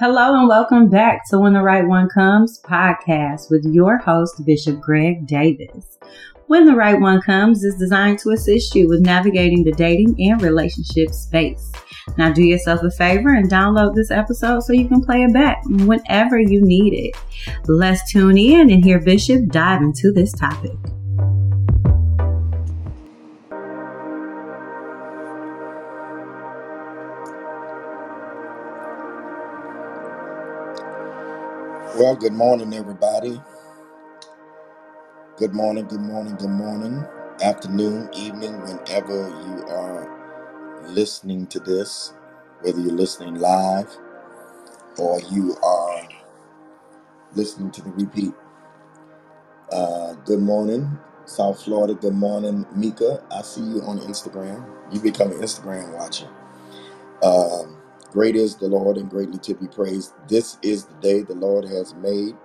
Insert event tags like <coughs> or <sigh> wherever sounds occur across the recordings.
Hello and welcome back to When the Right One Comes podcast with your host, Bishop Greg Davis. When the Right One Comes is designed to assist you with navigating the dating and relationship space. Now, do yourself a favor and download this episode so you can play it back whenever you need it. Let's tune in and hear Bishop dive into this topic. Well, good morning, everybody. Good morning, good morning, good morning, afternoon, evening, whenever you are listening to this, whether you're listening live or you are listening to the repeat. Uh, good morning, South Florida. Good morning, Mika. I see you on Instagram. You become an Instagram watcher. Great is the Lord and greatly to be praised. This is the day the Lord has made.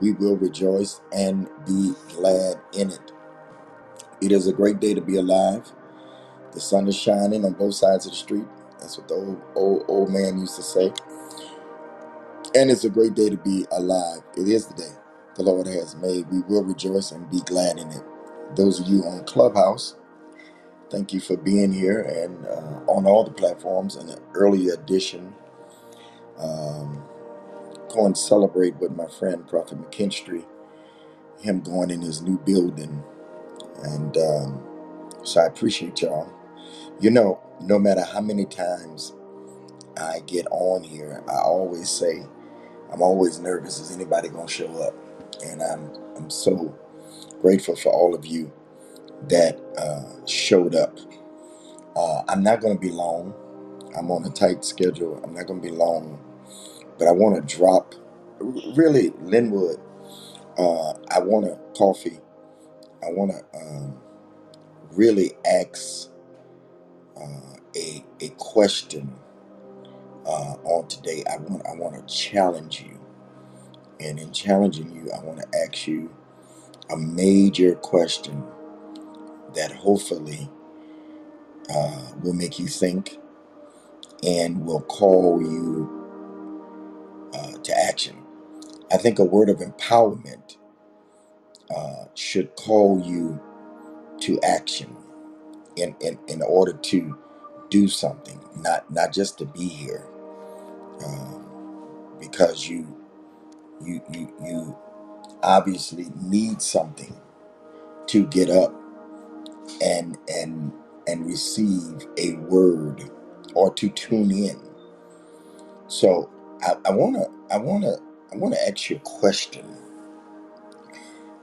We will rejoice and be glad in it. It is a great day to be alive. The sun is shining on both sides of the street. That's what the old old, old man used to say. And it's a great day to be alive. It is the day the Lord has made. We will rejoice and be glad in it. Those of you on Clubhouse, thank you for being here and uh, on all the platforms. And an early edition. Um, go celebrate with my friend Prophet McKinstry, him going in his new building. And um, so I appreciate y'all. You know, no matter how many times I get on here, I always say, I'm always nervous. Is anybody going to show up? And I'm, I'm so grateful for all of you that uh, showed up. Uh, I'm not going to be long. I'm on a tight schedule. I'm not going to be long, but I want to drop. Really, Linwood. Uh, I want a coffee. I want to um, really ask uh, a a question uh, on today. I want I want to challenge you, and in challenging you, I want to ask you a major question that hopefully uh, will make you think and will call you uh, to action. I think a word of empowerment uh, should call you to action in, in, in order to do something, not not just to be here, um, because you you you you obviously need something to get up and and and receive a word or to tune in. So I, wanna I wanna I wanna ask you a question.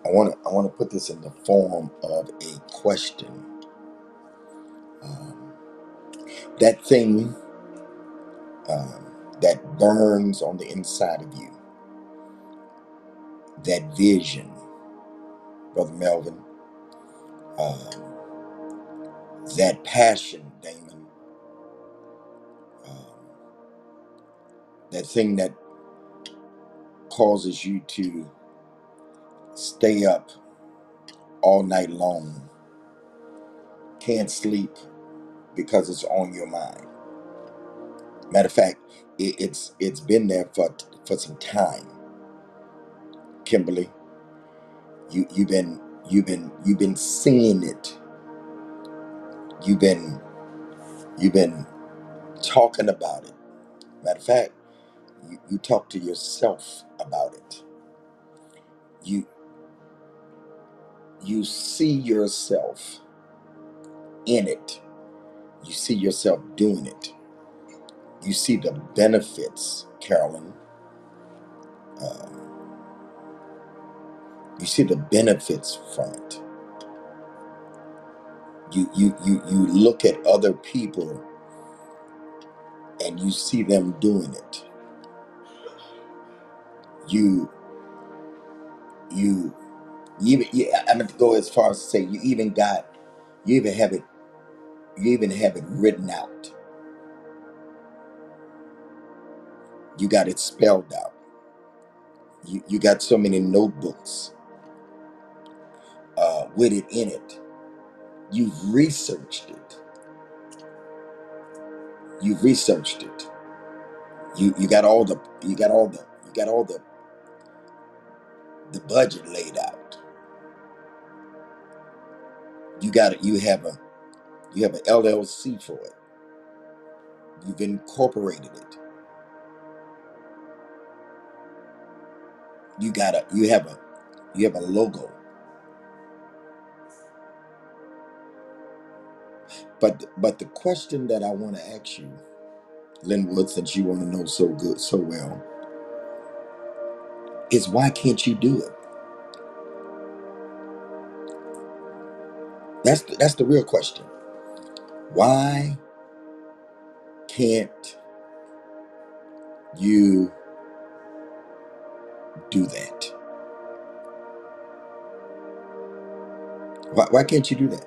I wanna I wanna put this in the form of a question. Um, that thing um, that burns on the inside of you, that vision, Brother Melvin, um, that passion, Damon, um, that thing that causes you to stay up all night long, can't sleep because it's on your mind. Matter of fact, it, it's it's been there for for some time. Kimberly, you you've been you've been you've been seeing it. You've been you've been talking about it. Matter of fact, you, you talk to yourself about it. You you see yourself in it. You see yourself doing it. You see the benefits, Carolyn. Um, you see the benefits from it. You you you you look at other people and you see them doing it. You you even yeah, I'm gonna go as far as to say you even got you even have it you even have it written out. You got it spelled out. You you got so many notebooks uh, with it in it. You've researched it. You've researched it. You you got all the you got all the you got all the the budget laid out. You got it. You have a you have an LLC for it. You've incorporated it. You got a you have a you have a logo. But but the question that I want to ask you, Linwood, since you want to know so good so well, is why can't you do it? That's the, that's the real question. Why can't you do that? Why, why can't you do that?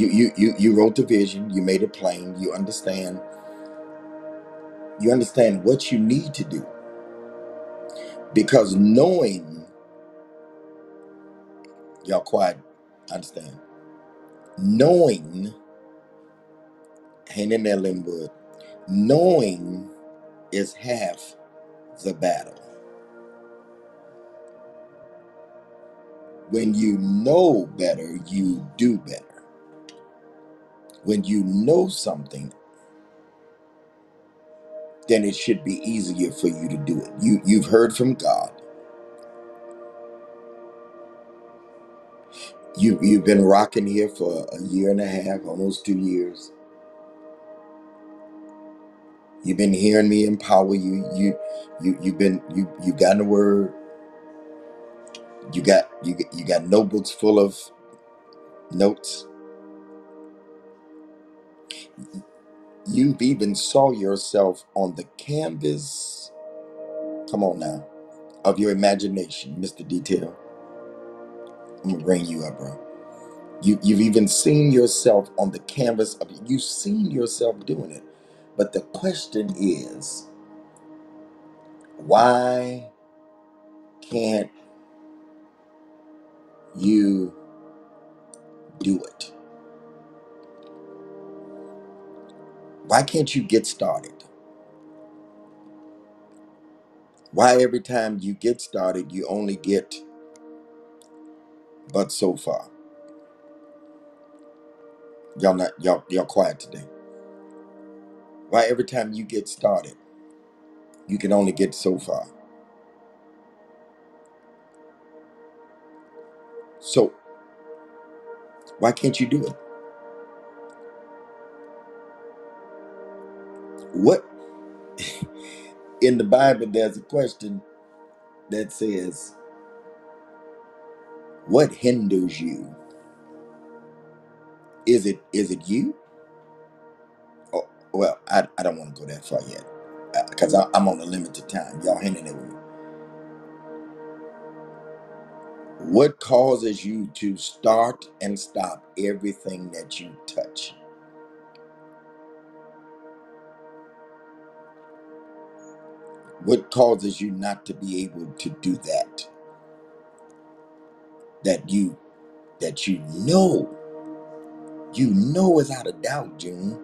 You, you you you wrote the vision, you made it plain, you understand, you understand what you need to do. Because knowing, y'all quiet, understand. Knowing, hang in there. Knowing is half the battle. When you know better, you do better. When you know something, then it should be easier for you to do it. You you've heard from God. You you've been rocking here for a year and a half, almost two years. You've been hearing me empower you. You you you've been you you've gotten the word. You got you got- you got notebooks full of notes. You've even saw yourself on the canvas. Come on now, of your imagination, Mr. Detail. I'm gonna bring you up, bro. You you've even seen yourself on the canvas of you've seen yourself doing it. But the question is, why can't you do it? Why can't you get started? Why every time you get started, you only get but so far? Y'all not y'all y'all quiet today. Why every time you get started, you can only get so far? So why can't you do it? What in the Bible there's a question that says, What hinders you? Is it is it you? Oh, well, I, I don't want to go that far yet uh, because I'm on a limited time. Y'all hanging there with me. What causes you to start and stop everything that you touch? What causes you not to be able to do that? That you that you know, you know without a doubt, June,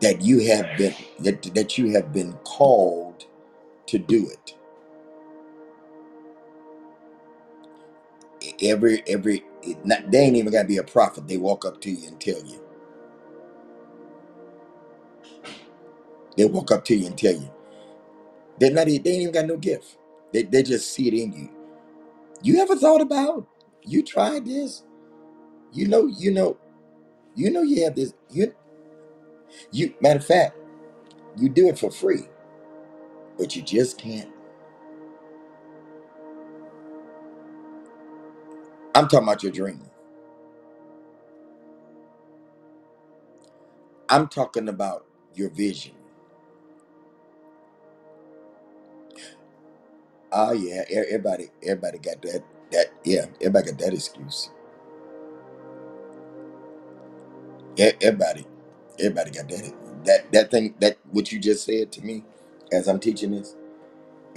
that you have been that, that you have been called to do it. Every every it not, they ain't even gotta be a prophet. They walk up to you and tell you. They walk up to you and tell you. They're not they ain't even got no gift. They they just see it in you. You ever thought about you tried this? You know, you know, you know you have this. You you matter of fact, you do it for free, but you just can't. I'm talking about your dream. I'm talking about your vision. Oh yeah, everybody, everybody got that. That yeah, everybody got that excuse. E- Everybody, everybody got that. That that thing that what you just said to me as I'm teaching this.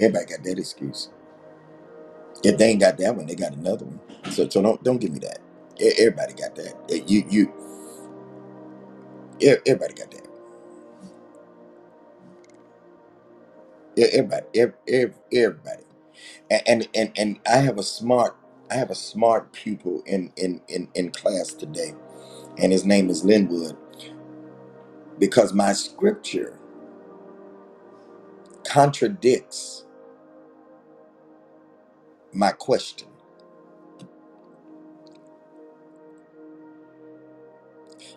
Everybody got that excuse. If they ain't got that one, they got another one. So so don't don't give me that. Everybody got that. You you Everybody got that. Everybody, ev- ev- everybody. A- And and and I have a smart, I have a smart pupil in in in in class today, and his name is Linwood, because my scripture contradicts my question.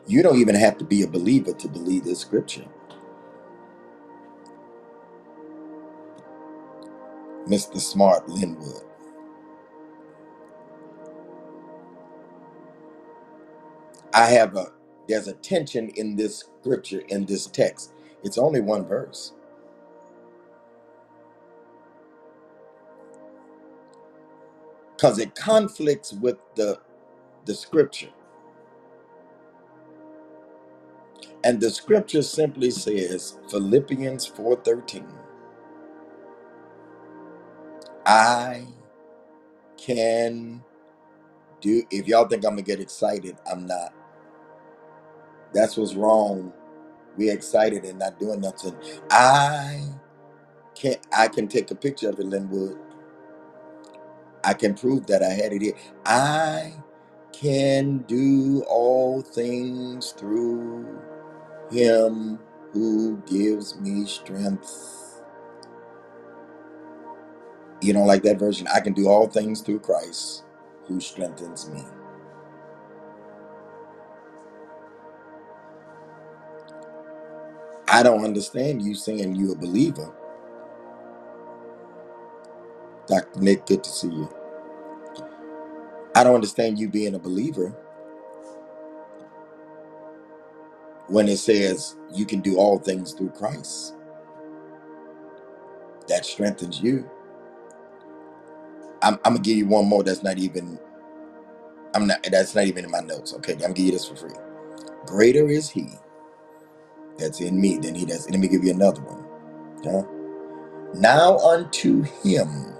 You don't even have to be a believer to believe this scripture, Mr. Smart Linwood. I have a there's a tension in this scripture in this text. It's only one verse because it conflicts with the the scripture, and the scripture simply says Philippians four thirteen. I can do. If y'all think I'm gonna get excited, I'm not. That's what's wrong. We excited and not doing nothing. I can I can take a picture of it, Linwood. I can prove that I had it here. I can do all things through him who gives me strength. You don't like that version? I can do all things through Christ who strengthens me. I don't understand you saying you're a believer. Dr. Nick, good to see you. I don't understand you being a believer when it says you can do all things through Christ. That strengthens you. I'm, I'm gonna give you one more that's not even I'm not that's not even in my notes. Okay, I'm gonna give you this for free. Greater is he that's in me than he that's let me give you another one. Yeah. Now unto him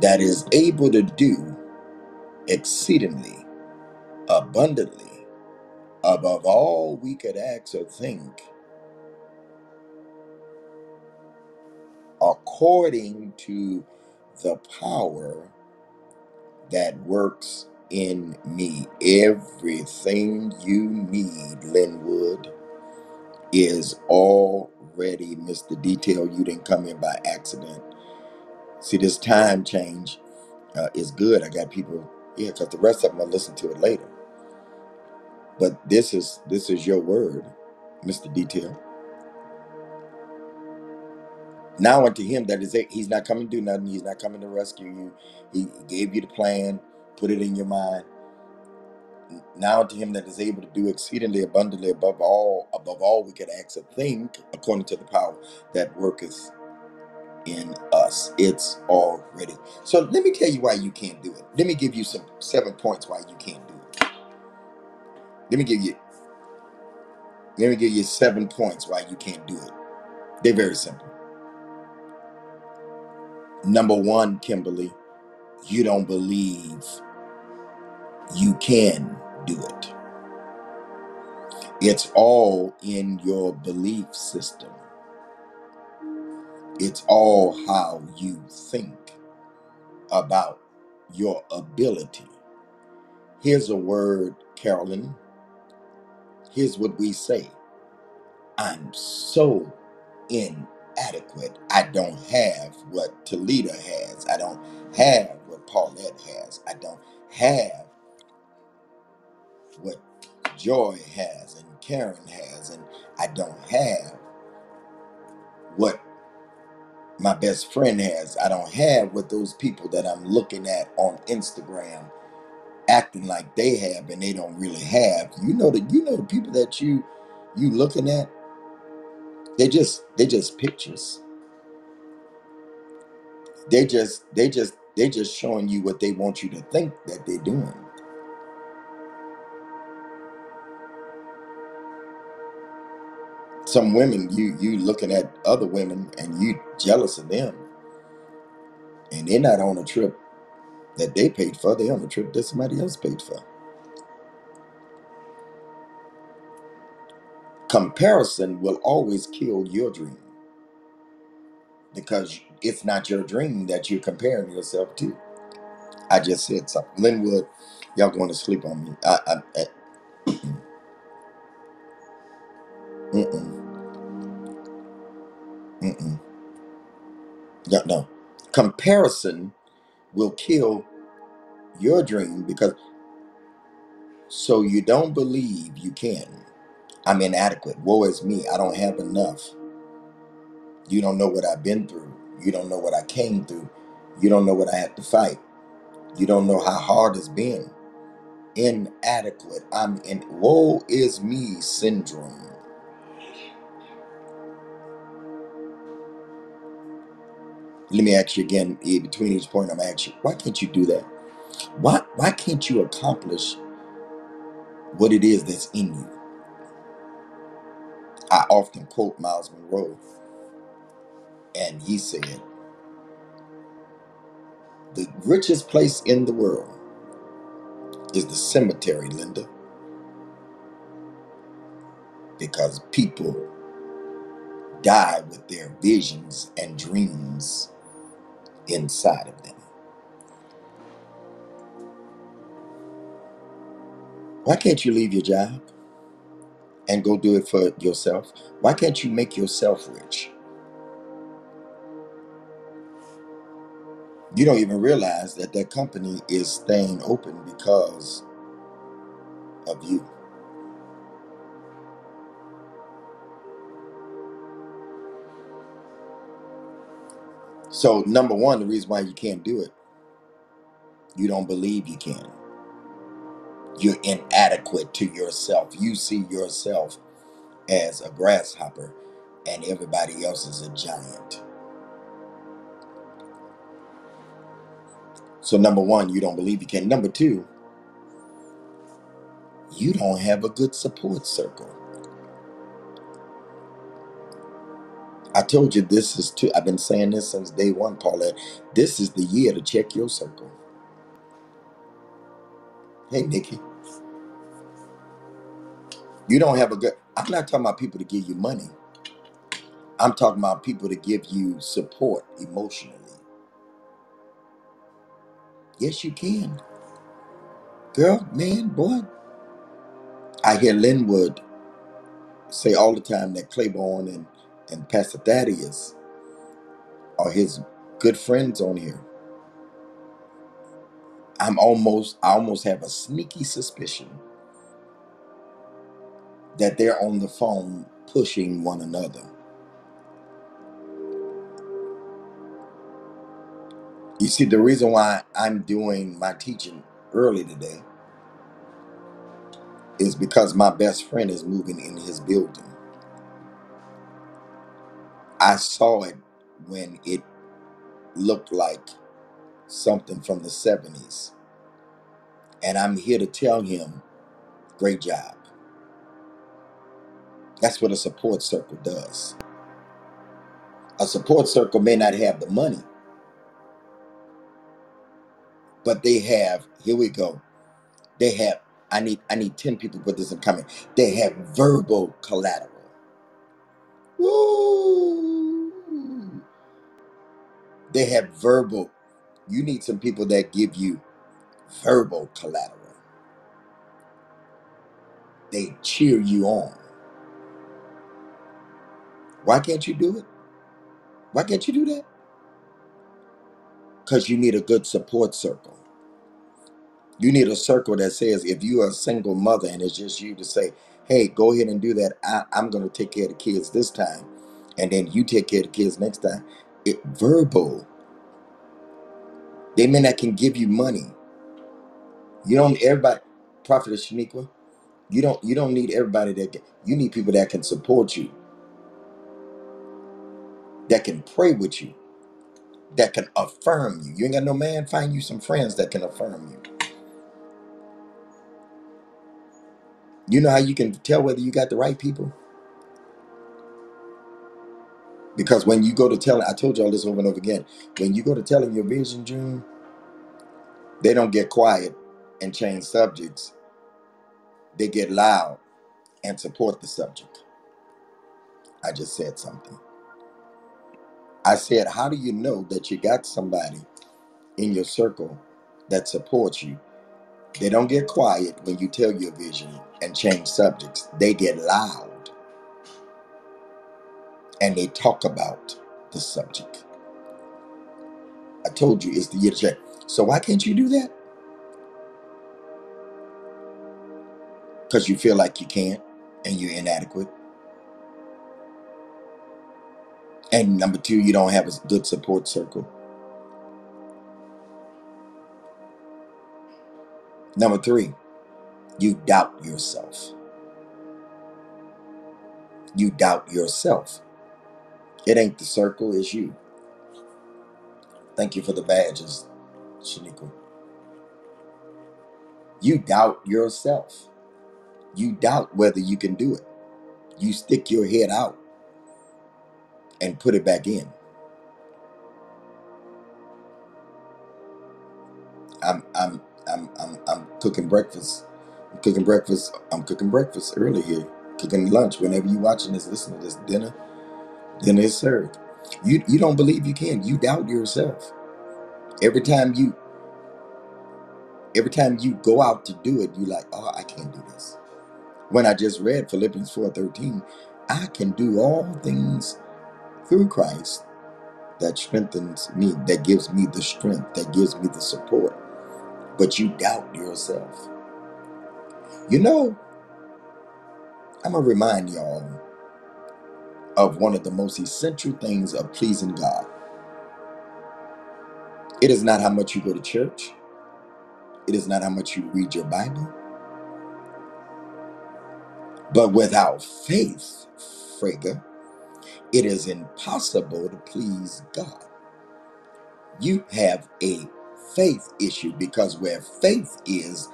that is able to do exceedingly abundantly above all we could ask or think, according to the power that works in me. Everything you need, Linwood, is already Mr. Detail. You didn't come in by accident. See, this time change uh, is good. I got people, yeah, because the rest of them will listen to it later. But this is this is your word, Mr. Detail. Now unto him that is he's not coming to do nothing. He's not coming to rescue you. He gave you the plan, put it in your mind. Now unto him that is able to do exceedingly abundantly above all, above all we could ask or think, according to the power that worketh in us. It's already. So let me tell you why you can't do it. Let me give you some seven points why you can't do it. Let me give you let me give you seven points why you can't do it. They're very simple. Number one, Kimberly, you don't believe you can do it. It's all in your belief system. It's all how you think about your ability. Here's a word, Carolyn. Here's what we say I'm so inadequate. I don't have what Talita has. I don't have what Paulette has. I don't have what Joy has and Karen has. And I don't have what my best friend has. I don't have what those people that I'm looking at on Instagram acting like they have and they don't really have. You know that you know the people that you you looking at, they just they just pictures. They just they just they just showing you what they want you to think that they're doing. Some women you you looking at other women and you jealous of them and they're not on a trip that they paid for, they're on a trip that somebody else paid for. Comparison will always kill your dream because it's not your dream that you're comparing yourself to. I just said something. Linwood, y'all going to sleep on me. I, I, I mm-mm, mm-mm. No. Comparison will kill your dream because so you don't believe you can. I'm inadequate. Woe is me. I don't have enough. You don't know what I've been through. You don't know what I came through. You don't know what I had to fight. You don't know how hard it's been. Inadequate. I'm in woe is me syndrome. Let me ask you again, in between each point, I'm asking you, why can't you do that? Why why can't you accomplish what it is that's in you? I often quote Myles Munroe, and he said, The richest place in the world is the cemetery, Linda, because people die with their visions and dreams inside of them. Why can't you leave your job and go do it for yourself? Why can't you make yourself rich? You don't even realize that that company is staying open because of you. So, number one, the reason why you can't do it, you don't believe you can. You're inadequate to yourself. You see yourself as a grasshopper and everybody else is a giant. So, number one, you don't believe you can. Number two, you don't have a good support circle. I told you this is too, I've been saying this since day one, Paulette. This is the year to check your circle. Hey, Nikki, you don't have a good, I'm not talking about people to give you money. I'm talking about people to give you support emotionally. Yes, you can. Girl, man, boy. I hear Linwood say all the time that Claiborne and, and Pastor Thaddeus are his good friends on here. I'm almost, I almost have a sneaky suspicion that they're on the phone pushing one another. You see, the reason why I'm doing my teaching early today is because my best friend is moving in his building. I saw it when it looked like something from the 70s. And I'm here to tell him, great job. That's what a support circle does. A support circle may not have the money, but they have, here we go. They have, I need I need 10 people with this in comment. They have verbal collateral. Woo! They have verbal. You need some people that give you verbal collateral. They cheer you on. Why can't you do it? Why can't you do that? Because you need a good support circle. You need a circle that says if you are a single mother and it's just you to say, hey, go ahead and do that. I, I'm going to take care of the kids this time. And then you take care of the kids next time. It verbal. They may not can give you money. You don't everybody Prophet Shaniqua, you don't you don't need everybody that you need people that can support you, that can pray with you, that can affirm you. You ain't got no man, find you some friends that can affirm you. You know how you can tell whether you got the right people? Because when you go to tell I told y'all this over and over again, when you go to telling your vision dream, they don't get quiet and change subjects. They get loud and support the subject. I just said something. I said, how do you know that you got somebody in your circle that supports you? They don't get quiet when you tell your vision and change subjects. They get loud and they talk about the subject. I told you it's the year to check. So why can't you do that? Because you feel like you can't and you're inadequate. And number two, you don't have a good support circle. Number three, you doubt yourself. You doubt yourself. It ain't the circle, it's you. Thank you for the badges, Shaniqua. You doubt yourself. You doubt whether you can do it. You stick your head out and put it back in. I'm I'm I'm I'm I'm cooking breakfast. I'm cooking breakfast. I'm cooking breakfast early here. Cooking lunch. Whenever you're watching this, listen to this dinner. Dinner is served. You you don't believe you can. You doubt yourself. Every time you every time you go out to do it, you're like, oh, I can't do this. When I just read Philippians 4:13, I can do all things through Christ that strengthens me, that gives me the strength, that gives me the support. But you doubt yourself. You know, I'm gonna remind y'all of one of the most essential things of pleasing God. It is not how much you go to church. It is not how much you read your Bible. But without faith, Frega, it is impossible to please God. You have a faith issue because where faith is,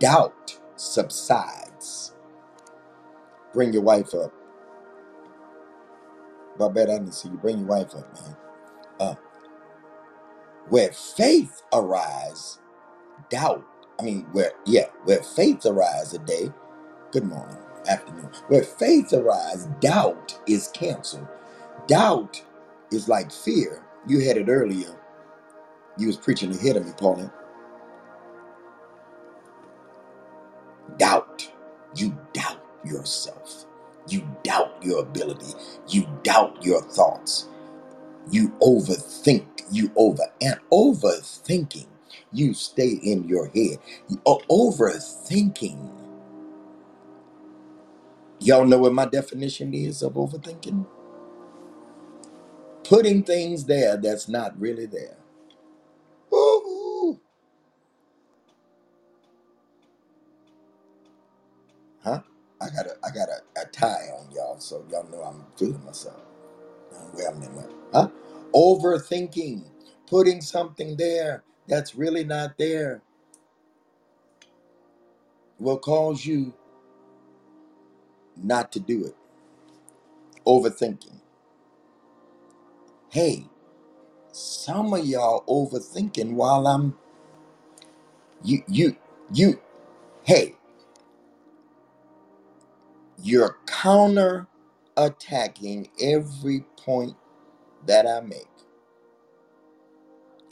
doubt subsides. Bring your wife up. Babette, I didn't see you. Bring your wife up, man. Uh, where faith arise, doubt. I mean, where yeah, where faith arise a day. Good morning, afternoon. Where faith arise, doubt is canceled. Doubt is like fear. You had it earlier. You was preaching ahead of me, Pauline. Doubt. You doubt yourself. You doubt your ability. You doubt your thoughts. You overthink. You over and overthinking. You stay in your head. You- overthinking. Y'all know what my definition is of overthinking? Putting things there that's not really there. Huh? I got a I got a, a tie on y'all, so y'all know I'm feeling myself. Where I'm in. Huh? Overthinking, putting something there that's really not there, will cause you not to do it. Overthinking. Hey, some of y'all overthinking while I'm you you you. Hey, you're counter attacking every point that I make.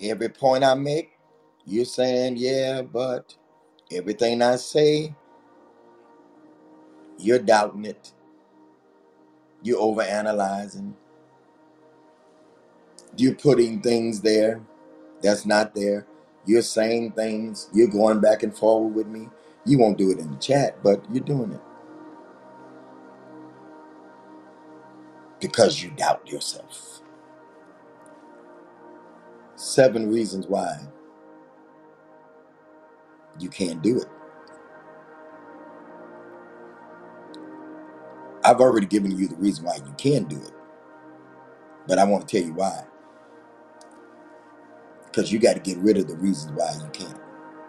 Every point I make, you're saying, yeah, but everything I say, you're doubting it. You're overanalyzing. You're putting things there that's not there. You're saying things. You're going back and forward with me. You won't do it in the chat, but you're doing it because you doubt yourself. Seven reasons why you can't do it. I've already given you the reason why you can do it, but I want to tell you why. Because you got to get rid of the reasons why you can't.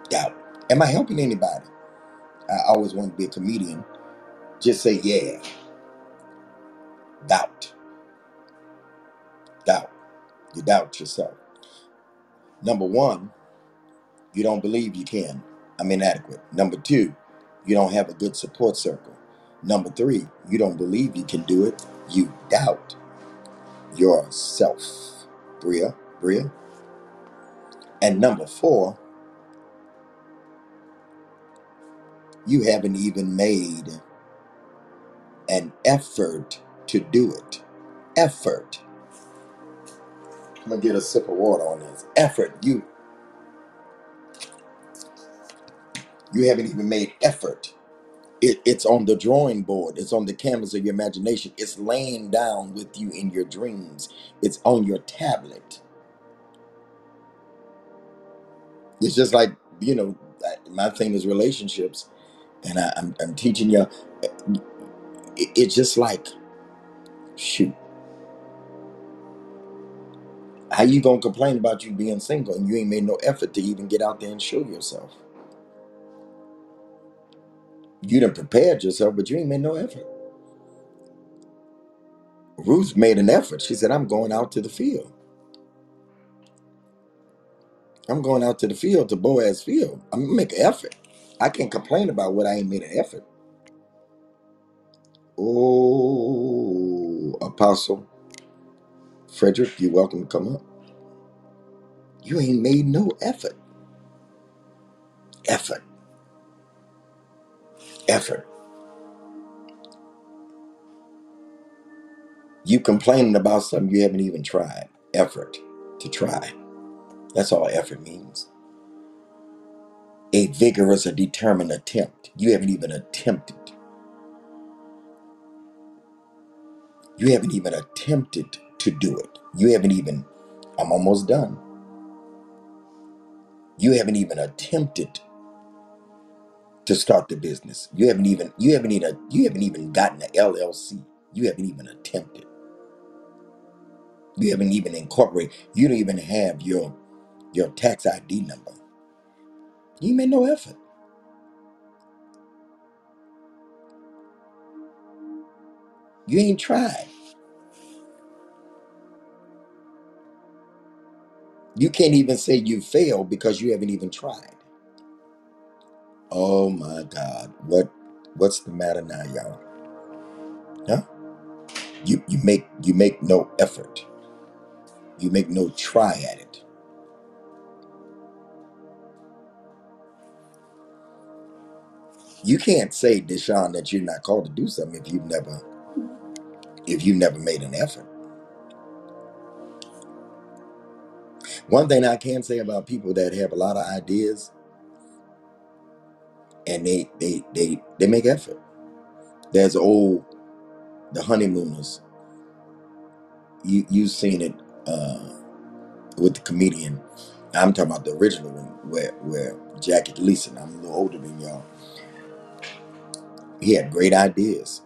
Doubt. Am I helping anybody? I always want to be a comedian. Just say, yeah, doubt. Doubt. You doubt yourself. Number one, you don't believe you can. I'm inadequate. Number two, you don't have a good support circle. Number three, you don't believe you can do it. You doubt yourself. Bria, Bria. And number four, you haven't even made an effort to do it. Effort. I'm gonna get a sip of water on this. Effort. You you haven't even made effort. It, it's on the drawing board. It's on the canvas of your imagination. It's laying down with you in your dreams. It's on your tablet. It's just like you know, my thing is relationships, and I, I'm I'm teaching you. It, it's just like shoot. How you gonna complain about you being single and you ain't made no effort to even get out there and show yourself? You done prepared yourself, but you ain't made no effort. Ruth made an effort. She said, I'm going out to the field. I'm going out to the field to Boaz field. I'm gonna make an effort. I can't complain about what I ain't made an effort. Oh, Apostle Frederick, you're welcome to come up. You ain't made no effort. Effort. Effort. You complaining about something you haven't even tried. Effort to try. That's all effort means. A vigorous, a determined attempt. You haven't even attempted. You haven't even attempted to do it. You haven't even, I'm almost done. You haven't even attempted to start the business. You haven't even, you haven't even, you haven't even gotten an LLC. You haven't even attempted. You haven't even incorporated. You don't even have your your tax ID number. You made no effort. You ain't tried. You can't even say you failed because you haven't even tried. Oh my God. What what's the matter now, y'all? Huh? You you make you make no effort. You make no try at it. You can't say, Deshaun, that you're not called to do something if you've never if you've never made an effort. One thing I can say about people that have a lot of ideas and they they they they make effort. There's old the honeymooners. You you've seen it uh, with the comedian. I'm talking about the original one where where Jackie Gleason. I'm a little older than y'all. He had great ideas.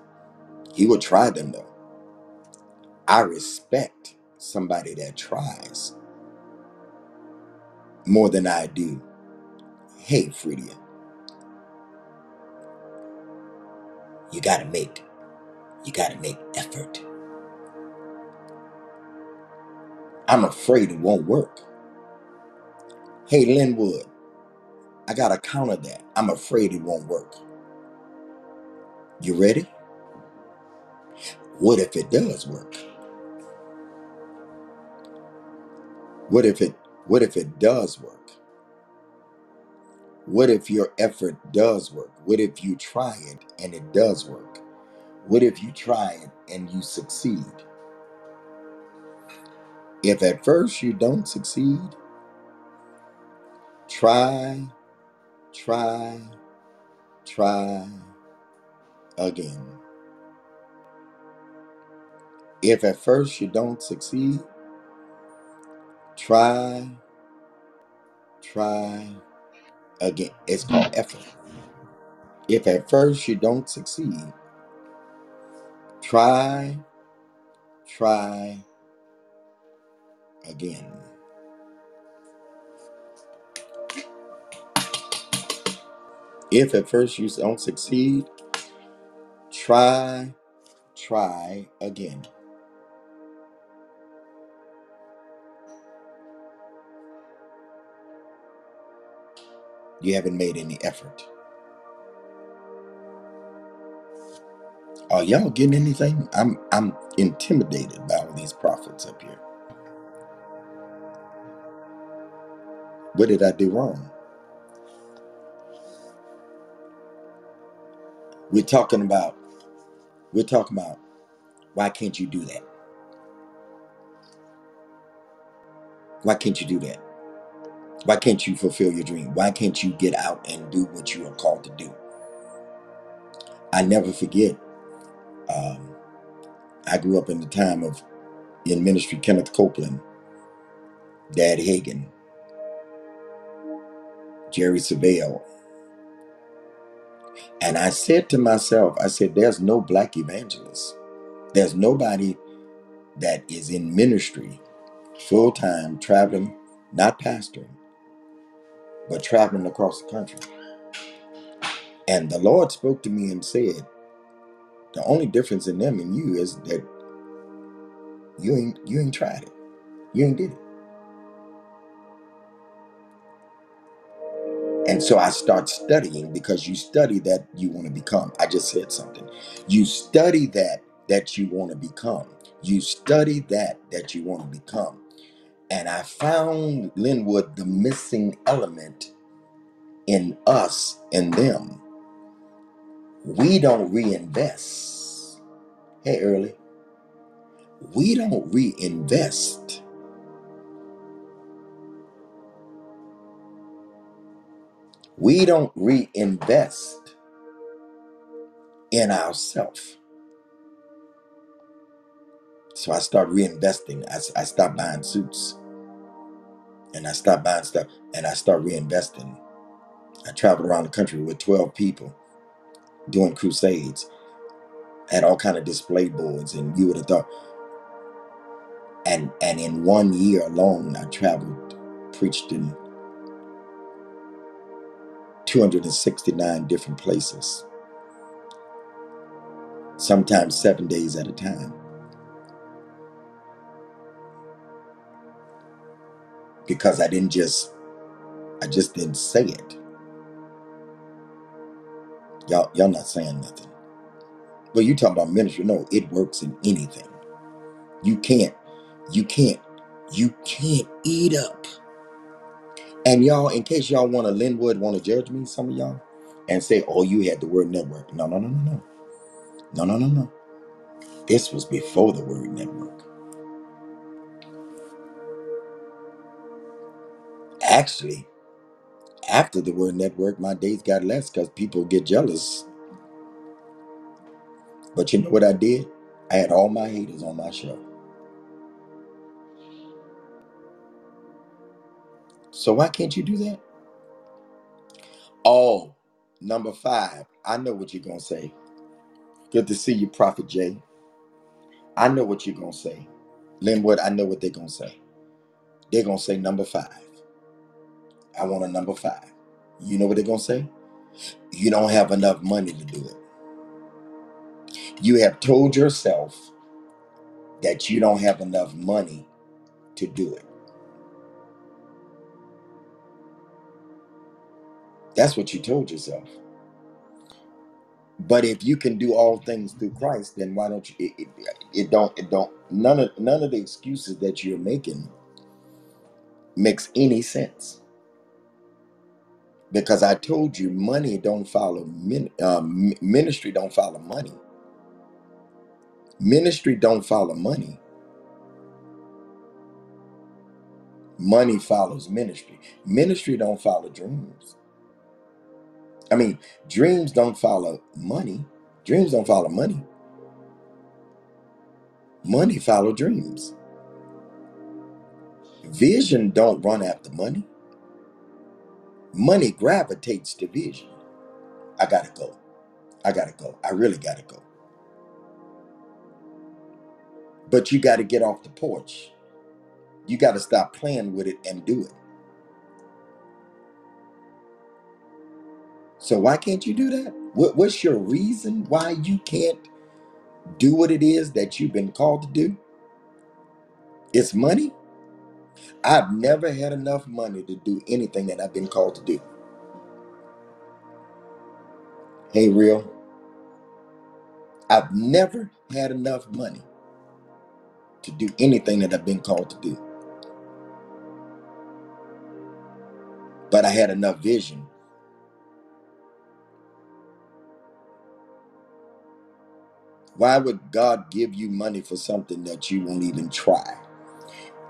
He would try them though. I respect somebody that tries more than I do. Hey, Fredia, you gotta make you gotta make effort. I'm afraid it won't work. Hey, Linwood, I gotta counter that. I'm afraid it won't work. You ready? What if it does work? What if it what if it does work? What if your effort does work? What if you try it and it does work? What if you try it and you succeed? If at first you don't succeed, try, try, try again. If at first you don't succeed, try, try again. It's called effort. If at first you don't succeed, try, try again. If at first you don't succeed, try, try again. You haven't made any effort. Are y'all getting anything? I'm I'm intimidated by all these prophets up here. What did I do wrong? We're talking about we're talking about why can't you do that? Why can't you do that? Why can't you fulfill your dream? Why can't you get out and do what you are called to do? I never forget. Um, I grew up in the time of in ministry Kenneth Copeland, Dad Hagin, Jerry Savelle, and I said to myself, I said, "There's no black evangelist. There's nobody that is in ministry full time, traveling, not pastoring, but traveling across the country." And the Lord spoke to me and said, "The only difference in them and you is that you ain't you ain't tried it. You ain't did it." And so I start studying because you study that you want to become. I just said something. You study that that you want to become. You study that that you want to become. And I found Linwood the missing element in us and them. We don't reinvest. Hey, early. We don't reinvest. We don't reinvest in ourselves. So I start reinvesting. I, I stopped buying suits and I stop buying stuff and I start reinvesting. I traveled around the country with 12 people doing crusades, had all kind of display boards, and you would have thought. And and in one year alone, I traveled, preached in 269 different places, sometimes seven days at a time, because I didn't just I just didn't say it. Y'all y'all not saying nothing. Well, you talking about ministry? No, it works in anything. You can't, you can't, you can't eat up. And y'all, in case y'all want to Linwood, want to judge me, some of y'all, and say, oh, you had the word network. No, no, no, no, no. No, no, no, no. This was before the word network. Actually, after the word network, my days got less because people get jealous. But you know what I did? I had all my haters on my show. So why can't you do that? Oh, number five. I know what you're gonna say. Good to see you, Prophet Jay. I know what you're gonna say. Linwood, I know what they're gonna say. They're gonna say number five. I want a number five. You know what they're gonna say? You don't have enough money to do it. You have told yourself that you don't have enough money to do it. That's what you told yourself. But if you can do all things through Christ, then why don't you? It, it, it don't. It don't. None of none of the excuses that you're making makes any sense because I told you money don't follow min, um, ministry don't follow money. Ministry don't follow money. Money follows ministry. Ministry don't follow dreams. I mean, dreams don't follow money. Dreams don't follow money. Money follow dreams. Vision don't run after money. Money gravitates to vision. I gotta go. I gotta go. I really gotta go. But you gotta get off the porch. You gotta stop playing with it and do it. So why can't you do that? What, what's your reason why you can't do what it is that you've been called to do? It's money. I've never had enough money to do anything that I've been called to do. Hey, real. I've never had enough money to do anything that I've been called to do, but I had enough vision. Why would God give you money for something that you won't even try?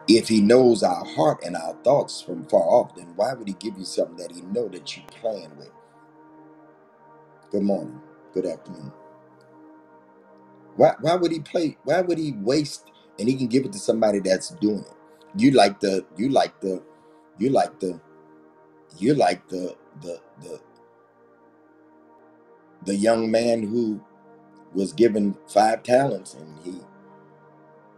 If he knows our heart and our thoughts from far off, then why would he give you something that he know that you plan with? Good morning. Good afternoon. Why why would he play why would he waste and he can give it to somebody that's doing it? You like the you like the you like the you like the the the the young man who was given five talents and he,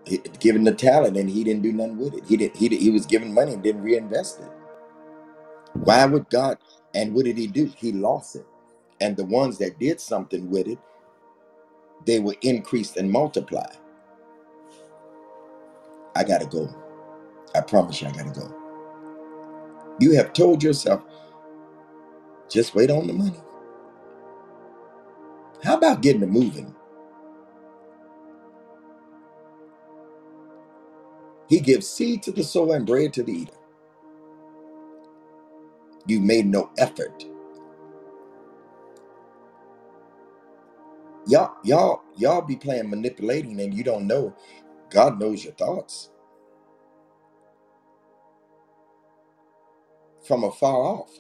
he given the talent and he didn't do nothing with it. He did he he was given money and didn't reinvest it. Why would God and what did he do? He lost it. And the ones that did something with it, they were increased and multiplied. I gotta go. I promise you I gotta go. You have told yourself, just wait on the money. How about getting it moving? He gives seed to the sower and bread to the eater. You made no effort. Y'all, y'all, y'all be playing manipulating and you don't know. God knows your thoughts from afar off.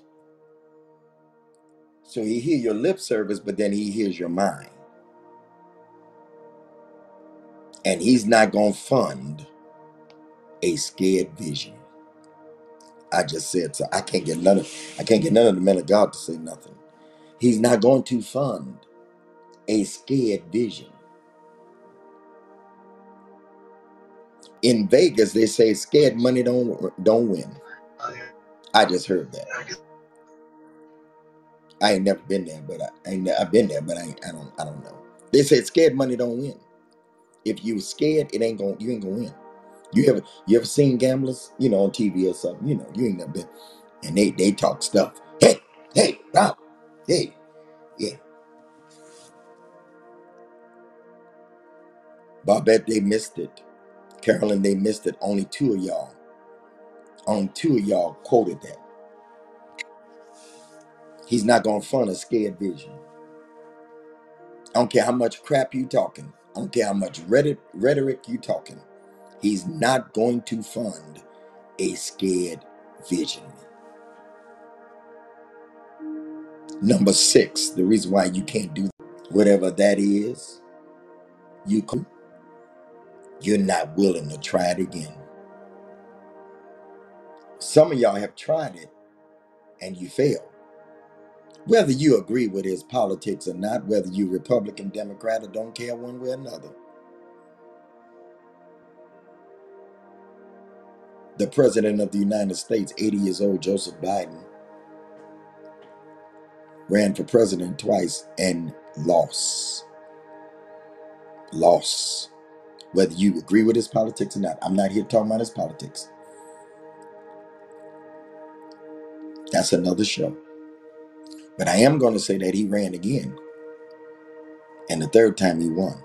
So he hear your lip service, but then he hears your mind. And he's not gonna fund a scared vision. I just said so. I can't get none of I can't get none of the men of God to say nothing. He's not going to fund a scared vision. In Vegas, they say scared money don't don't win. Oh, I just heard that. I ain't never been there, but I, I ain't, I've been there, but I, ain't, I don't I don't know. They said scared money don't win. If you scared, it ain't going you ain't gonna win. You ever you ever seen gamblers, you know, on TV or something? You know, you ain't never been, and they they talk stuff. Hey, hey, Rob, hey, yeah. Bobette, they missed it. Carolyn, they missed it. Only two of y'all, only two of y'all quoted that. He's not gonna fund a scared vision. I don't care how much crap you talking. I don't care how much rhetoric, rhetoric you talking. He's not going to fund a scared vision. Number six, the reason why you can't do whatever that is, you can, you're not willing to try it again. Some of y'all have tried it and you failed. Whether you agree with his politics or not, whether you Republican, Democrat, or don't care one way or another, the president of the United States, 80 years old, Joseph Biden, ran for president twice and lost. Lost. Whether you agree with his politics or not, I'm not here talking about his politics. That's another show. But I am going to say that he ran again, and the third time he won.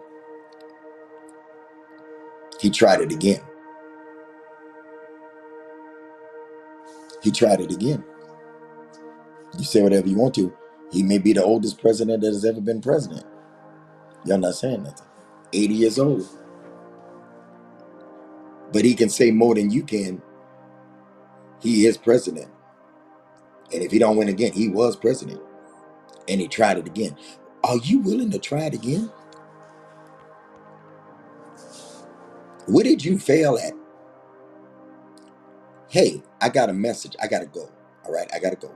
He tried it again. He tried it again. You say whatever you want to. He may be the oldest president that has ever been president. Y'all not saying nothing. 80 years old. But he can say more than you can. He is president. And if he don't win again, he was president. And he tried it again. Are you willing to try it again? What did you fail at? Hey, I got a message. I gotta go. All right, I gotta go.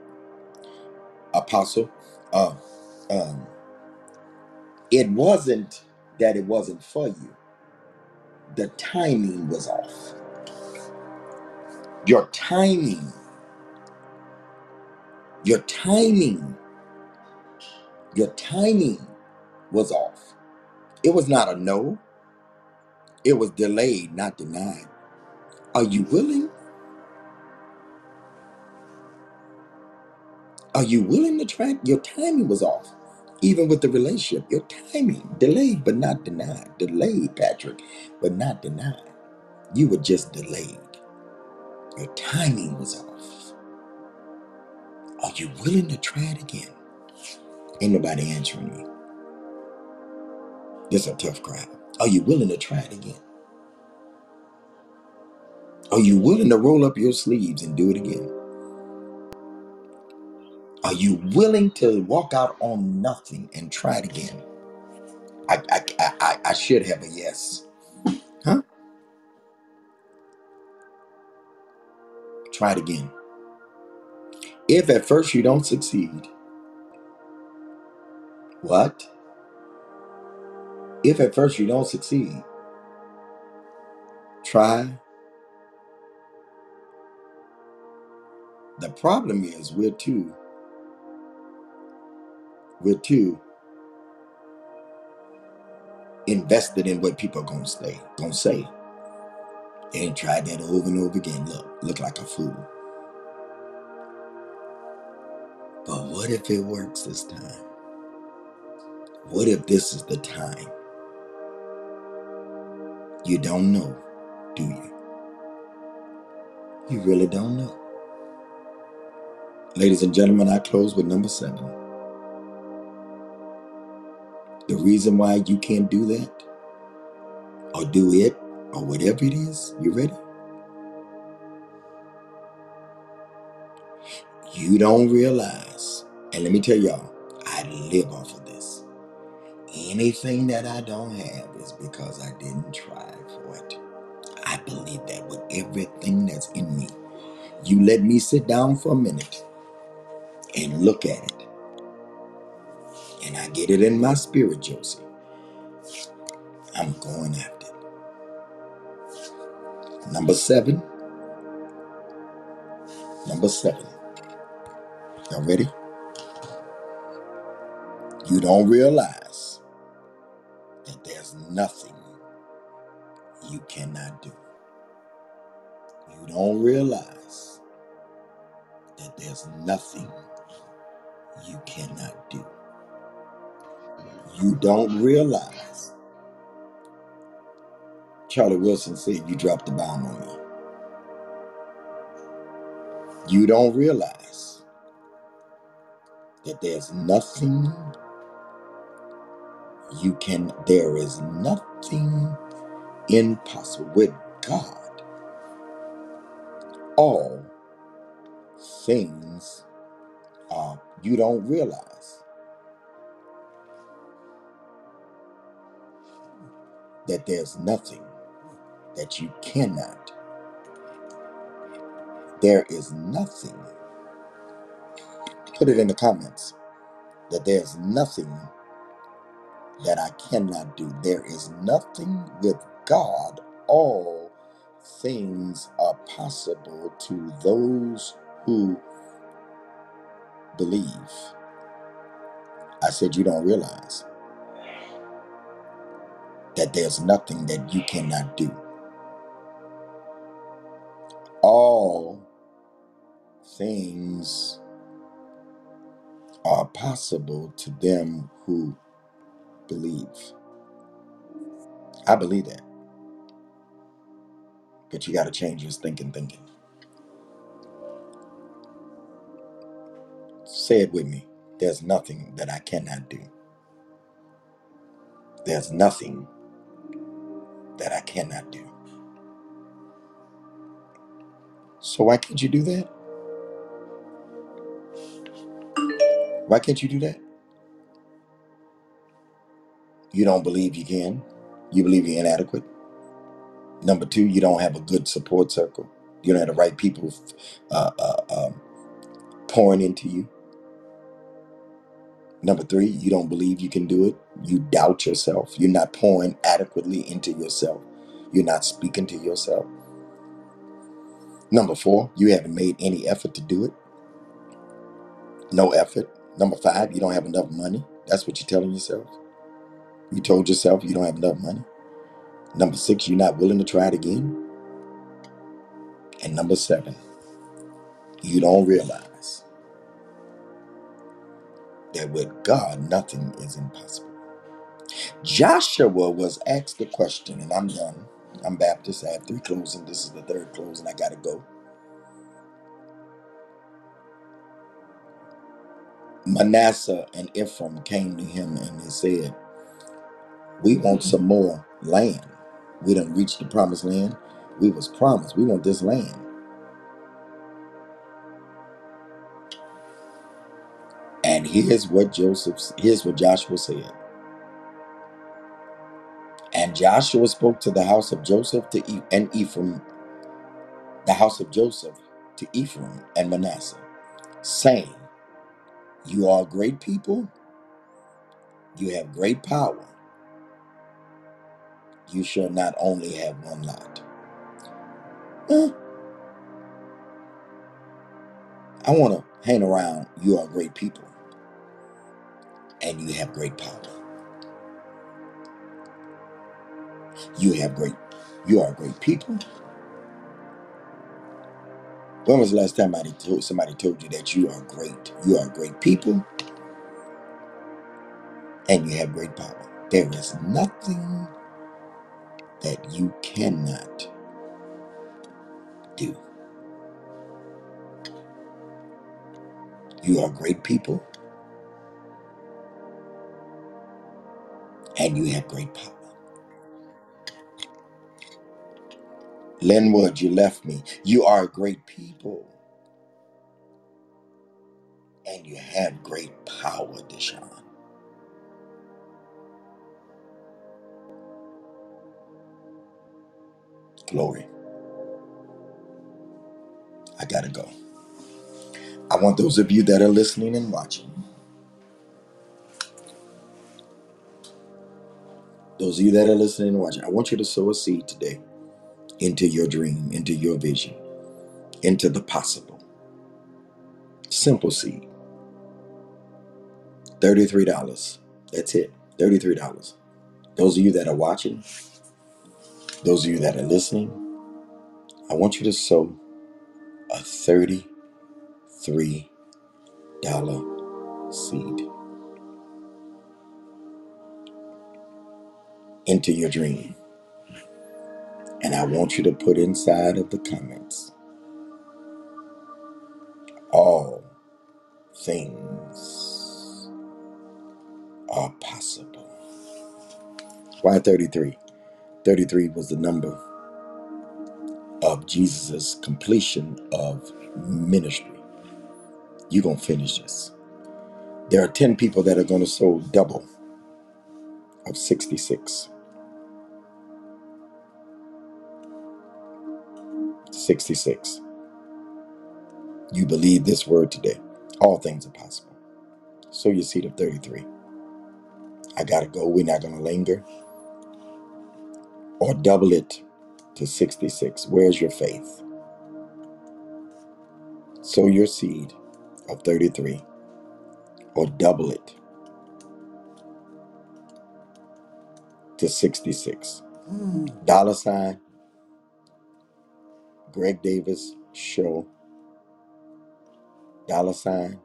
Apostle, uh, um, it wasn't that it wasn't for you. The timing was off. Your timing, your timing, your timing was off. It was not a no. It was delayed, not denied. Are you willing? Are you willing to try? Your timing was off. Even with the relationship, your timing delayed but not denied. Delayed, Patrick, but not denied. You were just delayed. Your timing was off. Are you willing to try it again? Ain't nobody answering you. This a tough crowd. Are you willing to try it again? Are you willing to roll up your sleeves and do it again? Are you willing to walk out on nothing and try it again? I I, I I should have a yes. Huh? Try it again. If at first you don't succeed, what? If at first you don't succeed, try. The problem is we're too we're too invested in what people are gonna say. Gonna say. And tried that over and over again. Look, look like a fool. But what if it works this time? What if this is the time? You don't know, do you? You really don't know. Ladies and gentlemen, I close with number seven. The reason why you can't do that or do it or whatever it is, you ready? You don't realize. And let me tell y'all, I live off of this. Anything that I don't have is because I didn't try for it. I believe that with everything that's in me. You let me sit down for a minute and look at it. And I get it in my spirit, Josie. I'm going after it. Number seven. Number seven. Y'all ready? You don't realize that there's nothing you cannot do. You don't realize that there's nothing you cannot do. You don't realize. Charlie Wilson said, You dropped the bomb on me. You don't realize that there's nothing you can, there is nothing impossible with God. All things are, you don't realize that there's nothing that you cannot. There is nothing. Put it in the comments that there's nothing that I cannot do. There is nothing with God. All things are possible to those who believe. I said, You don't realize that there's nothing that you cannot do. All things are possible to them who believe. I believe that. But you got to change your thinking, thinking. Say it with me. There's nothing that I cannot do. There's nothing that I cannot do. So why can't you do that? Why can't you do that? You don't believe you can. You believe you're inadequate. Number two, you don't have a good support circle. You don't have the right people uh, uh, um, pouring into you. Number three, you don't believe you can do it. You doubt yourself. You're not pouring adequately into yourself. You're not speaking to yourself. Number four, you haven't made any effort to do it. No effort. Number five, you don't have enough money. That's what you're telling yourself. You told yourself you don't have enough money. Number six, you're not willing to try it again. And number seven, you don't realize that with God nothing is impossible. Joshua was asked the question, and I'm done. I'm Baptist. I have three closing. This is the third closing. I got to go. Manasseh and Ephraim came to him and they said, We want some more land. We done reached the promised land. We was promised. We want this land. And here's what Joseph, here's what Joshua said. And Joshua spoke to the house of Joseph to e- and Ephraim, the house of Joseph to Ephraim and Manasseh, saying, You are great people, you have great power. You shall not only have one lot. I want to hang around. You are great people, and you have great power. You have great, you are great people. When was the last time somebody told, somebody told you that you are great? You are great people, and you have great power. There is nothing that you cannot do. You are great people, and you have great power. Linwood, you left me. You are a great people, and you have great power, Deshaun. Glory. I gotta go. I want those of you that are listening and watching, those of you that are listening and watching, I want you to sow a seed today into your dream, into your vision, into the possible. Simple seed. $33. That's it. $33. Those of you that are watching, those of you that are listening, I want you to sow a $33 seed into your dream. And I want you to put inside of the comments all things are possible. Why 33? 33 was the number of Jesus' completion of ministry. You're going to finish this. There are 10 people that are going to sow double of 66. 66. You believe this word today. All things are possible. Sow your seed of 33. I got to go. We're not going to linger. Or double it to 66. Where's your faith? Sow your seed of 33 or double it to 66. Hmm. Dollar sign Greg Davis Show. Dollar sign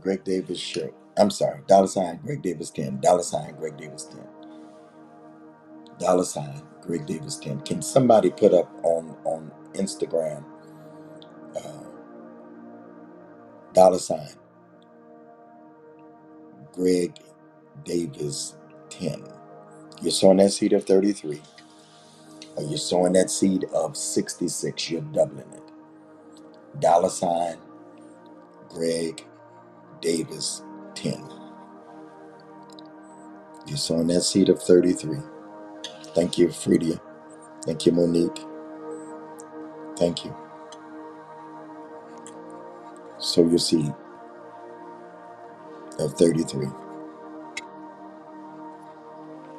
Greg Davis Show. I'm sorry. Dollar sign Greg Davis 10. Dollar sign Greg Davis 10. Dollar sign Greg Davis 10. Can somebody put up on, on Instagram uh, dollar sign Greg Davis 10? You're sowing that seed of 33 you're sowing that seed of 66. You're doubling it. Dollar sign Greg Davis 10. You're sowing that seed of 33. Thank you, Fredia. Thank you, Monique. Thank you. Sow your seed of 33.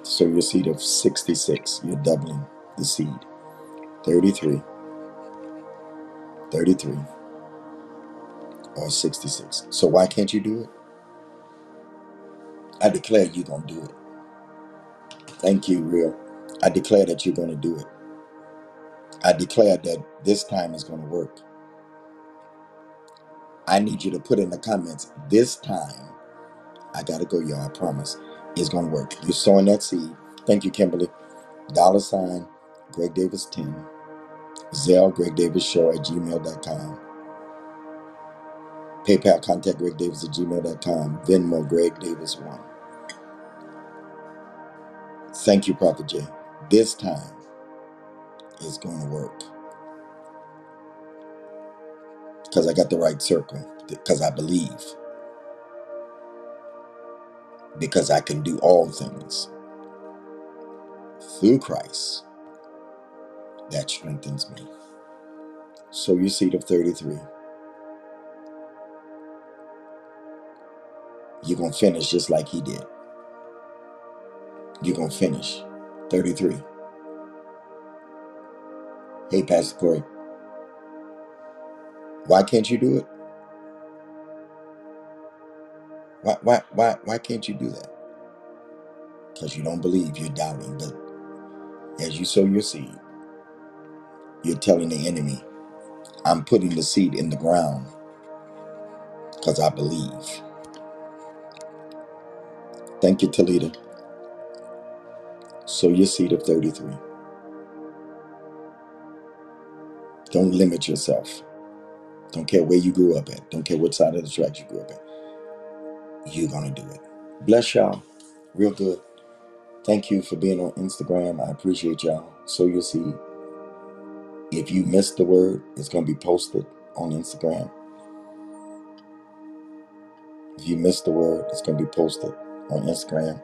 Sow your seed of 66. You're doubling the seed. 33, 33, or 66. So why can't you do it? I declare you're going to do it. Thank you, real. I declare that you're going to do it. I declare that this time is going to work. I need you to put in the comments this time. I gotta go, y'all. I promise. It's gonna work. You're sowing that seed. Thank you, Kimberly. Dollar sign Greg Davis 10. Zelle Greg Davis Show at gmail.com. PayPal contact Greg Davis at gmail.com. Venmo Greg Davis 1. Thank you, Prophet J. This time is going to work because I got the right circle, because I believe, because I can do all things through Christ that strengthens me. So you seed of 33. You're going to finish just like he did. You're going to finish 33. Hey, Pastor Corey, why can't you do it? Why, why, why, why can't you do that? Because you don't believe, you're doubting. But as you sow your seed, you're telling the enemy, I'm putting the seed in the ground because I believe. Thank you, Talita. Sow your seed of 33. Don't limit yourself. Don't care where you grew up at. Don't care what side of the tracks you grew up at. You're going to do it. Bless y'all. Real good. Thank you for being on Instagram. I appreciate y'all. Sow your seed. If you missed the word, it's going to be posted on Instagram. If you missed the word, it's going to be posted on Instagram.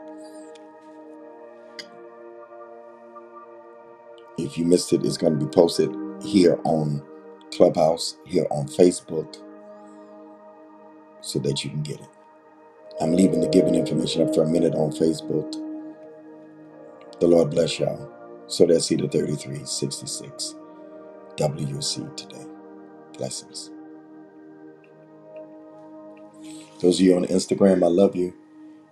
If you missed it, it's going to be posted here on Clubhouse, here on Facebook, so that you can get it. I'm leaving the giving information up for a minute on Facebook. The Lord bless y'all. So that's Cedar 3366 WC today. Blessings. Those of you on Instagram, I love you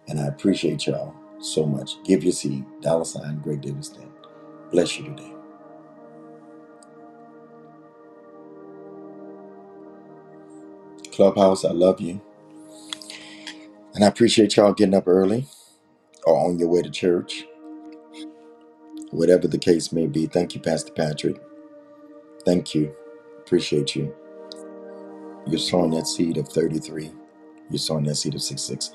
and I appreciate y'all so much. Give your seed, dollar sign, Greg 10. Bless you today. Clubhouse, I love you. And I appreciate y'all getting up early or on your way to church, whatever the case may be. Thank you, Pastor Patrick. Thank you. Appreciate you. You're sowing that seed of 33. You're sowing that seed of 66.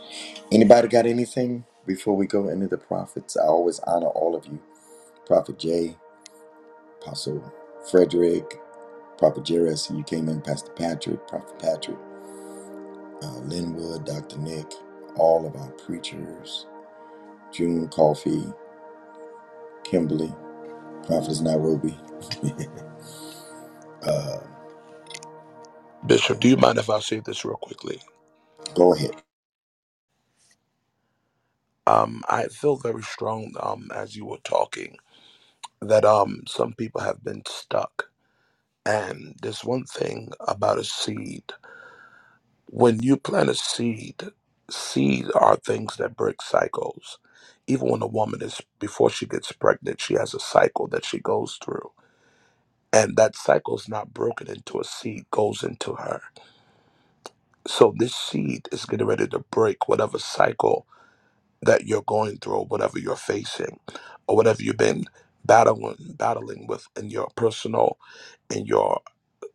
Anybody got anything before we go into the prophets? I always honor all of you. Prophet Jay, Apostle Frederick, Prophet Jerry, see you came in, Pastor Patrick, Prophet Patrick, uh, Linwood, Dr. Nick, all of our preachers, June Coffee, Kimberly, Prophetess Nairobi. <laughs> uh, Bishop, do you mind if I say this real quickly? go ahead. Um, I feel very strong um, as you were talking that um, some people have been stuck. And there's one thing about a seed. When you plant a seed, seeds are things that break cycles. Even when a woman is, before she gets pregnant, she has a cycle that she goes through. And that cycle is not broken into a seed, goes into her. So this seed is getting ready to break whatever cycle that you're going through whatever you're facing or whatever you've been battling battling with in your personal in your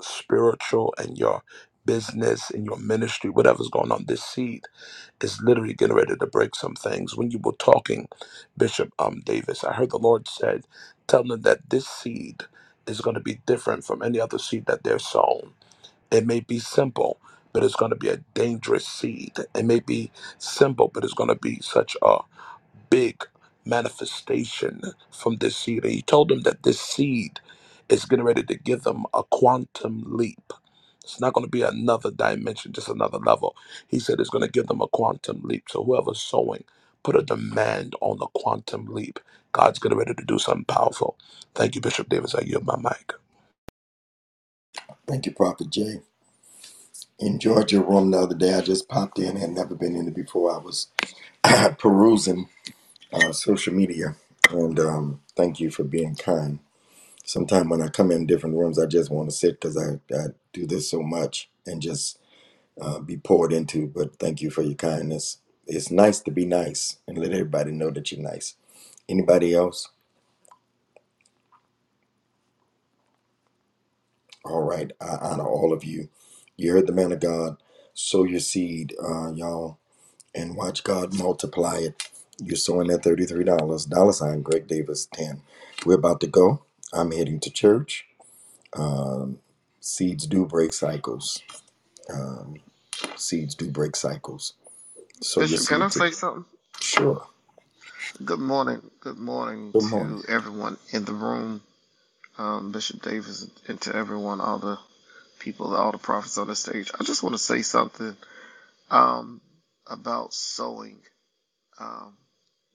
spiritual and your business in your ministry whatever's going on this seed is literally getting ready to break some things when you were talking bishop um davis i heard the lord said tell them that this seed is going to be different from any other seed that they're sown it may be simple but it's going to be a dangerous seed it may be simple but it's going to be such a big manifestation from this seed. And he told them that this seed is getting ready to give them a quantum leap. It's not going to be another dimension, just another level. He said it's going to give them a quantum leap. So whoever's sowing, put a demand on the quantum leap. God's getting ready to do something powerful. Thank you, Bishop Davis. I yield my mic. Thank you, Prophet Jay. Enjoyed your room the other day. I just popped in, had never been in it before. I was <clears throat> perusing uh, social media. And um, thank you for being kind. Sometimes when I come in different rooms, I just want to sit because I, I do this so much and just uh, be poured into. But thank you for your kindness. It's nice to be nice and let everybody know that you're nice. Anybody else? All right. I honor all of you. You heard the man of God. Sow your seed, uh, y'all, and watch God multiply it. You're sowing that $33. Dollar sign Greg Davis 10. We're about to go. I'm heading to church. Um, seeds do break cycles. Um, seeds do break cycles. Sow your Bishop, can I seed say today. something? Sure. Good morning. Good morning Good morning. to everyone in the room, um, Bishop Davis, and to everyone, all the people, all the prophets on the stage. I just want to say something um, about sowing. Um,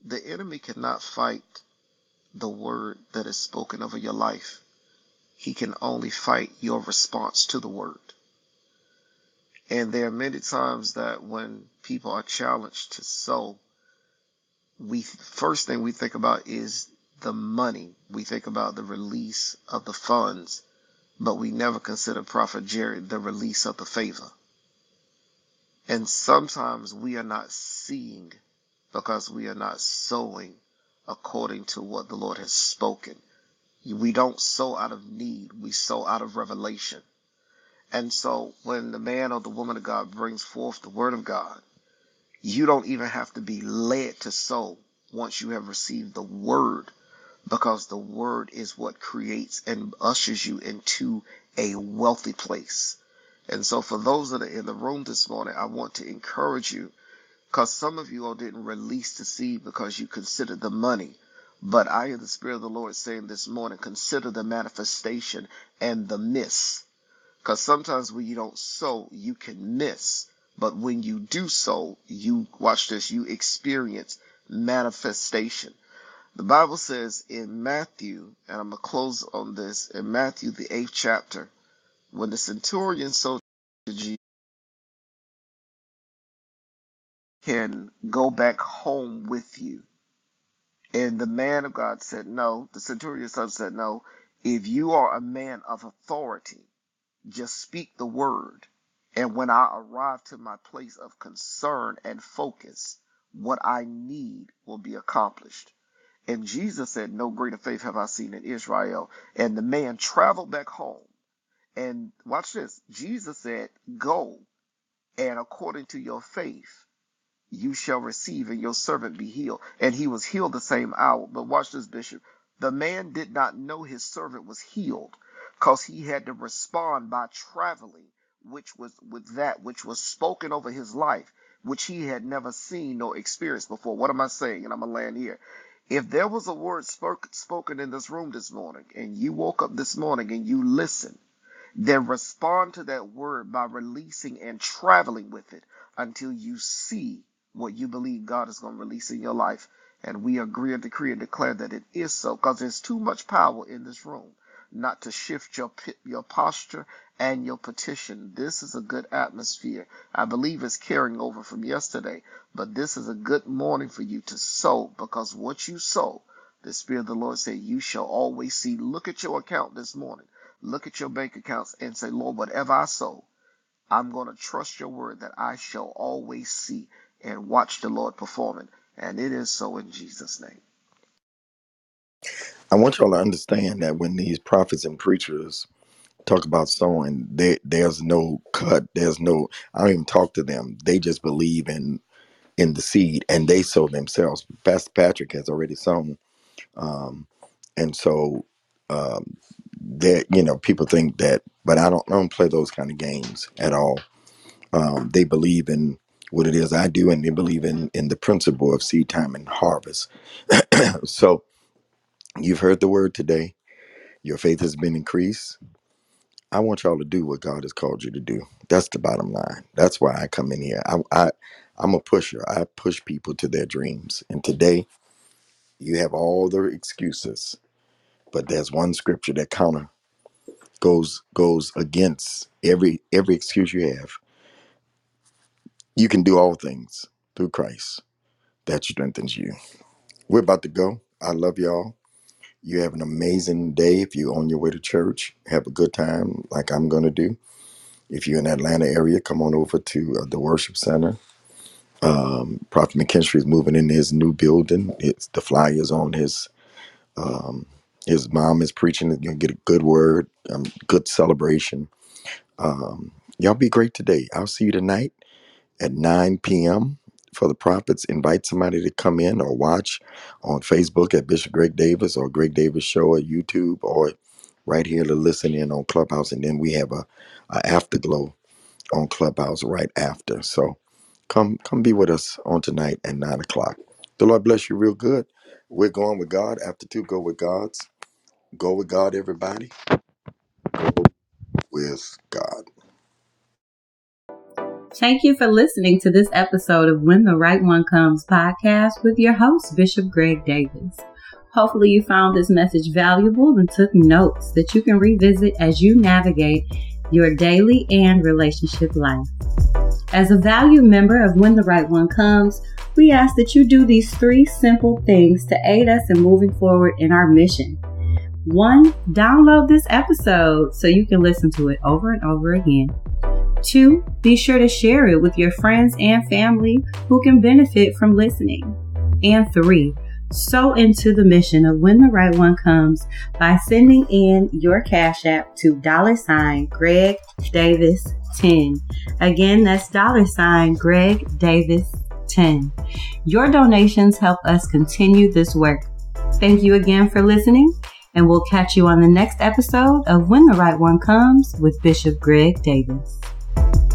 the enemy cannot fight the word that is spoken over your life. He can only fight your response to the word. And there are many times that when people are challenged to sow, we first thing we think about is the money. We think about the release of the funds, but we never consider Prophet Jared the release of the favor. And sometimes we are not seeing because we are not sowing according to what the Lord has spoken. We don't sow out of need, we sow out of revelation. And so when the man or the woman of God brings forth the word of God, you don't even have to be led to sow once you have received the word because the word is what creates and ushers you into a wealthy place. And so, for those that are in the room this morning, I want to encourage you because some of you all didn't release the seed because you considered the money. But I hear the Spirit of the Lord saying this morning, consider the manifestation and the miss. Because sometimes when you don't sow, you can miss. But when you do so, you watch this, you experience manifestation. The Bible says in Matthew, and I'm going to close on this, in Matthew, the eighth chapter, when the centurion sold to Jesus, can go back home with you. And the man of God said, No. The centurion son said, No. If you are a man of authority, just speak the word. And when I arrive to my place of concern and focus, what I need will be accomplished. And Jesus said, No greater faith have I seen in Israel. And the man traveled back home. And watch this Jesus said, Go, and according to your faith, you shall receive, and your servant be healed. And he was healed the same hour. But watch this, Bishop. The man did not know his servant was healed because he had to respond by traveling, which was with that which was spoken over his life, which he had never seen nor experienced before. What am I saying? And I'm going to land here. If there was a word spoke, spoken in this room this morning, and you woke up this morning and you listened, then respond to that word by releasing and traveling with it until you see what you believe God is going to release in your life. And we agree and decree and declare that it is so because there's too much power in this room not to shift your your posture and your petition. This is a good atmosphere. I believe it's carrying over from yesterday, but this is a good morning for you to sow because what you sow, the Spirit of the Lord said, you shall always see. Look at your account this morning look at your bank accounts and say, Lord, whatever I sow, I'm going to trust your word that I shall always see and watch the Lord perform it. And it is so in Jesus' name. I want y'all to understand that when these prophets and preachers talk about sowing, there there's no cut. There's no. I don't even talk to them. They just believe in in the seed and they sow themselves. Pastor Patrick has already sown, um, and so um, that you know people think that, but I don't. I don't play those kind of games at all. Um, they believe in what it is I do, and they believe in in the principle of seed time and harvest. <coughs> so you've heard the word today. Your faith has been increased I want y'all to do what God has called you to do. That's the bottom line. That's why I come in here. I, I I'm a pusher. I push people to their dreams. And today you have all the excuses, but there's one scripture that counter goes goes against every every excuse you have. You can do all things through Christ that strengthens you. We're about to go. I love y'all. You have an amazing day. If you're on your way to church, have a good time like I'm going to do. If you're in the Atlanta area, come on over to uh, the worship center. Um, Prophet McKinstry is moving into his new building. It's the flyers on his um, his mom is preaching. You're gonna get a good word, um, good celebration. Um, y'all be great today. I'll see you tonight at 9 p.m. for the prophets. Invite somebody to come in or watch on Facebook at Bishop Greg Davis or Greg Davis Show or YouTube or right here to listen in on Clubhouse. And then we have a, a afterglow on Clubhouse right after. So come come be with us on tonight at nine o'clock. The Lord bless you real good. We're going with God. After two, go with God's. Go with God, everybody. Go with God. Thank you for listening to this episode of When the Right One Comes podcast with your host, Bishop Greg Davis. Hopefully, you found this message valuable and took notes that you can revisit as you navigate your daily and relationship life. As a valued member of When the Right One Comes, we ask that you do these three simple things to aid us in moving forward in our mission. One, download this episode so you can listen to it over and over again. Two, be sure to share it with your friends and family who can benefit from listening. And three, sow into the mission of When the Right One Comes by sending in your Cash App to dollar sign Greg Davis 10. Again, that's dollar sign Greg Davis 10. Your donations help us continue this work. Thank you again for listening, and we'll catch you on the next episode of When the Right One Comes with Bishop Greg Davis thank you